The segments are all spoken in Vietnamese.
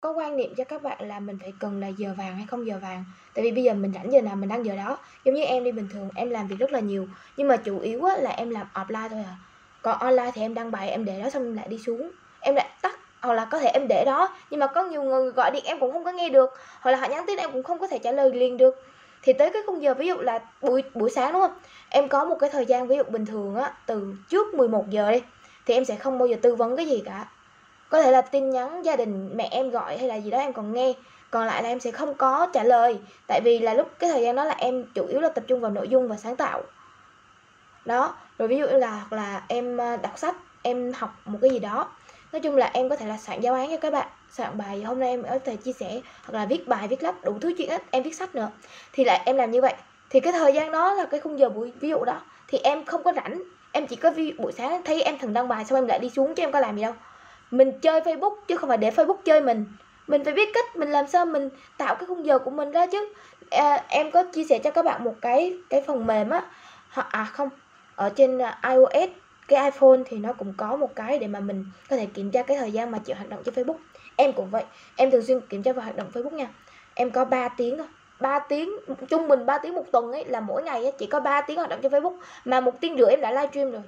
có quan niệm cho các bạn là mình phải cần là giờ vàng hay không giờ vàng? Tại vì bây giờ mình rảnh giờ nào mình đăng giờ đó. Giống như em đi bình thường em làm việc rất là nhiều. Nhưng mà chủ yếu á, là em làm offline thôi à. Còn online thì em đăng bài em để đó xong lại đi xuống. Em lại tắt hoặc là có thể em để đó nhưng mà có nhiều người gọi điện em cũng không có nghe được. Hoặc là họ nhắn tin em cũng không có thể trả lời liền được. Thì tới cái khung giờ ví dụ là buổi buổi sáng đúng không? Em có một cái thời gian ví dụ bình thường á từ trước 11 giờ đi thì em sẽ không bao giờ tư vấn cái gì cả có thể là tin nhắn gia đình mẹ em gọi hay là gì đó em còn nghe. Còn lại là em sẽ không có trả lời. Tại vì là lúc, cái thời gian đó là em chủ yếu là tập trung vào nội dung và sáng tạo. Đó, rồi ví dụ là, hoặc là em à, đọc sách, em học một cái gì đó. Nói chung là em có thể là soạn giáo án cho các bạn, soạn bài hôm nay em có thể chia sẻ, hoặc là viết bài, viết lách, đủ thứ chuyện hết, em viết sách nữa. Thì lại em làm như vậy. Thì cái thời gian đó là cái khung giờ buổi, ví dụ đó, thì em không có rảnh. Em chỉ có buổi sáng thấy em thường đăng bài xong em lại đi xuống chứ em có làm gì đâu mình chơi facebook chứ không phải để facebook chơi mình. Mình phải biết cách mình làm sao mình tạo cái khung giờ của mình ra chứ. À, em có chia sẻ cho các bạn một cái cái phần mềm á. À không ở trên à, iOS cái iPhone thì nó cũng có một cái để mà mình có thể kiểm tra cái thời gian mà chị hoạt động trên Facebook. Em cũng vậy em thường xuyên kiểm tra vào hoạt động Facebook nha. Em có 3 tiếng thôi 3 tiếng trung bình 3 tiếng một tuần ấy là mỗi ngày ấy, chỉ có 3 tiếng hoạt động trên Facebook mà một tiếng rưỡi em đã livestream rồi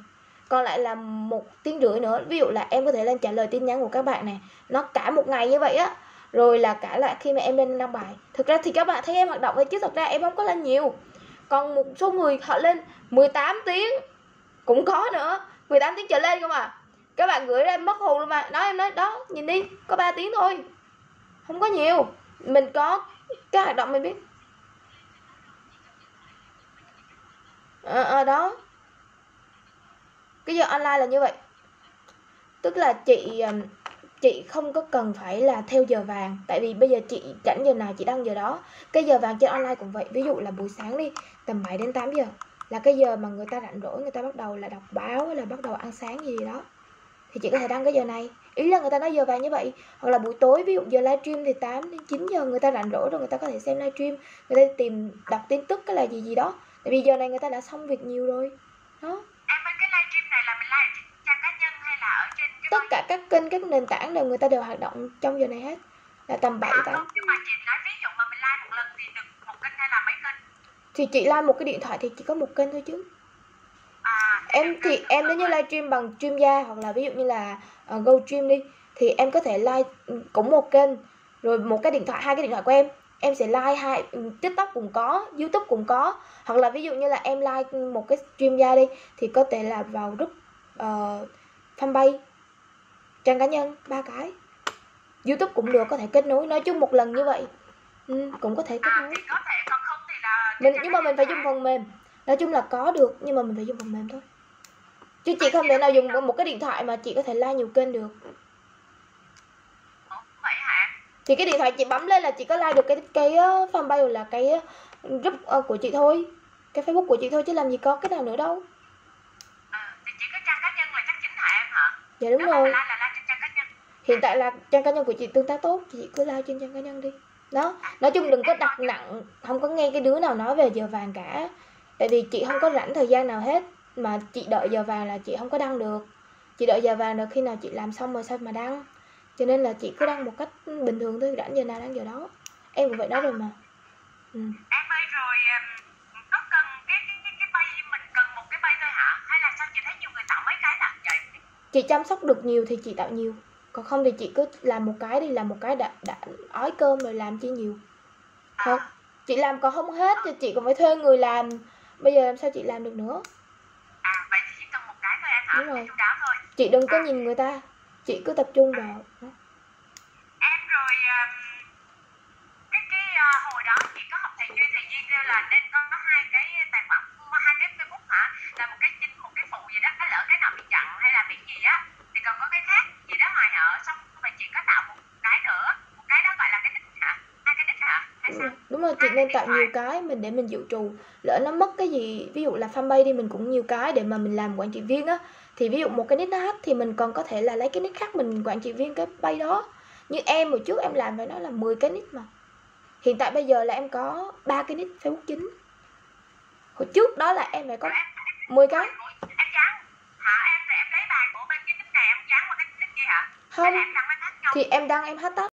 còn lại là một tiếng rưỡi nữa. Ví dụ là em có thể lên trả lời tin nhắn của các bạn này. Nó cả một ngày như vậy á. Rồi là cả lại khi mà em lên đăng bài. Thực ra thì các bạn thấy em hoạt động ấy chứ thật ra em không có lên nhiều. Còn một số người họ lên 18 tiếng cũng có nữa. 18 tiếng trở lên không à. Các bạn gửi ra em mất hồn luôn mà. Nói em nói đó nhìn đi có 3 tiếng thôi. Không có nhiều. Mình có cái hoạt động mình biết. Ờ à, à, đó cái giờ online là như vậy. Tức là chị chị không có cần phải là theo giờ vàng. Tại vì bây giờ chị rảnh giờ nào chị đăng giờ đó. Cái giờ vàng trên online cũng vậy. Ví dụ là buổi sáng đi, tầm 7 đến 8 giờ là cái giờ mà người ta rảnh rỗi, người ta bắt đầu là đọc báo hay là bắt đầu ăn sáng gì đó. Thì chị có thể đăng cái giờ này. Ý là người ta nói giờ vàng như vậy. Hoặc là buổi tối, ví dụ giờ livestream thì 8 đến 9 giờ người ta rảnh rỗi rồi người ta có thể xem livestream. Người ta tìm, đọc tin tức cái là gì gì đó. Tại vì giờ này người ta đã xong việc nhiều rồi. Đó em ơi cái livestream này là mình live trang cá nhân hay là ở trên cái tất cả các kênh các nền tảng đều người ta đều hoạt động trong giờ này hết. Là tầm 7 à, tám. nhưng mà chị nói ví dụ mà mình live một lần thì được một kênh hay là mấy kênh? Thì chị like một cái điện thoại thì chỉ có một kênh thôi chứ. À, em thì em nếu như livestream bằng streamya hoặc là ví dụ như là uh, go stream đi thì em có thể like ừ, cũng một kênh rồi một cái điện thoại hai cái điện thoại của em. Em sẽ like hai ừ, tiktok cũng có youtube cũng có hoặc là ví dụ như là em like một cái stream ra đi thì có thể là vào group uh, fanpage trang cá nhân ba cái. Youtube cũng được có thể kết nối. Nói chung một lần như vậy ừ, cũng có thể kết nối. Là mình nhưng mà mình phải dùng phần mềm. Nói chung là có được nhưng mà mình phải dùng phần mềm thôi. Chứ chị không thể nào dùng một cái điện thoại mà chị có thể like nhiều kênh được. Thì cái điện thoại chị bấm lên là chị có like được cái cái uh, fanpage là cái uh, group uh, của chị thôi. Cái facebook của chị thôi chứ làm gì có cái nào nữa đâu. Ừ, thì chỉ có trang cá nhân là chắc chính hả em hả? Dạ đúng Nếu rồi. like là like trên trang cá nhân hiện tại là trang cá nhân của chị tương tác tốt chị cứ like trên trang cá nhân đi. Đó nói chung đừng có đặt nặng không có nghe cái đứa nào nói về giờ vàng cả. Tại vì chị không có rảnh thời gian nào hết mà chị đợi giờ vàng là chị không có đăng được. Chị đợi giờ vàng được khi nào chị làm xong rồi sao mà đăng? Cho nên là chị cứ đăng một cách bình thường thôi rảnh giờ nào đăng giờ đó. Em cũng vậy đó rồi mà. Ừ. em ơi rồi có cần cái cái cái cái bay mình cần một cái bay thôi hả? Hay là sao chị thấy nhiều người tạo mấy cái là vậy chị chăm sóc được nhiều thì chị tạo nhiều còn không thì chị cứ làm một cái đi làm một cái đã đã ói cơm rồi làm chi nhiều. Không chị làm còn không hết thì chị còn phải thuê người làm. Bây giờ làm sao chị làm được nữa? À vậy thì chỉ cần một cái thôi em hả? Đúng rồi. Thôi. Chị đừng có nhìn người ta chị cứ tập trung vào. Đó. em rồi cái cái uh, hồi đó chị có học thầy duy thầy duy kêu là nên có có hai cái tài khoản hai cái facebook hả là một cái chính một cái phụ gì đó cái lỡ cái nào bị chặn hay là bị gì á thì còn có cái khác gì đó mà hở xong rồi chị có tạo một cái nữa một cái đó gọi là cái nick hả hai cái nick hả hay sao đúng rồi chị nên tạo nhiều cái mình để mình dự trù. Lỡ nó mất cái gì ví dụ là fanpage đi mình cũng nhiều cái để mà mình làm quản trị viên á. Thì ví dụ một cái nick nó hết thì mình còn có thể là lấy cái nick khác mình quản trị viên cái page đó. Như em hồi trước em làm phải nói là 10 cái nick mà. Hiện tại bây giờ là em có ba cái nick facebook chính. Hồi trước đó là em phải có rồi em 10 cái. Em dán hả em rồi em lấy bài của bên cái nick này em dán qua cái nick kia hả? Hay không thì em đăng em tắt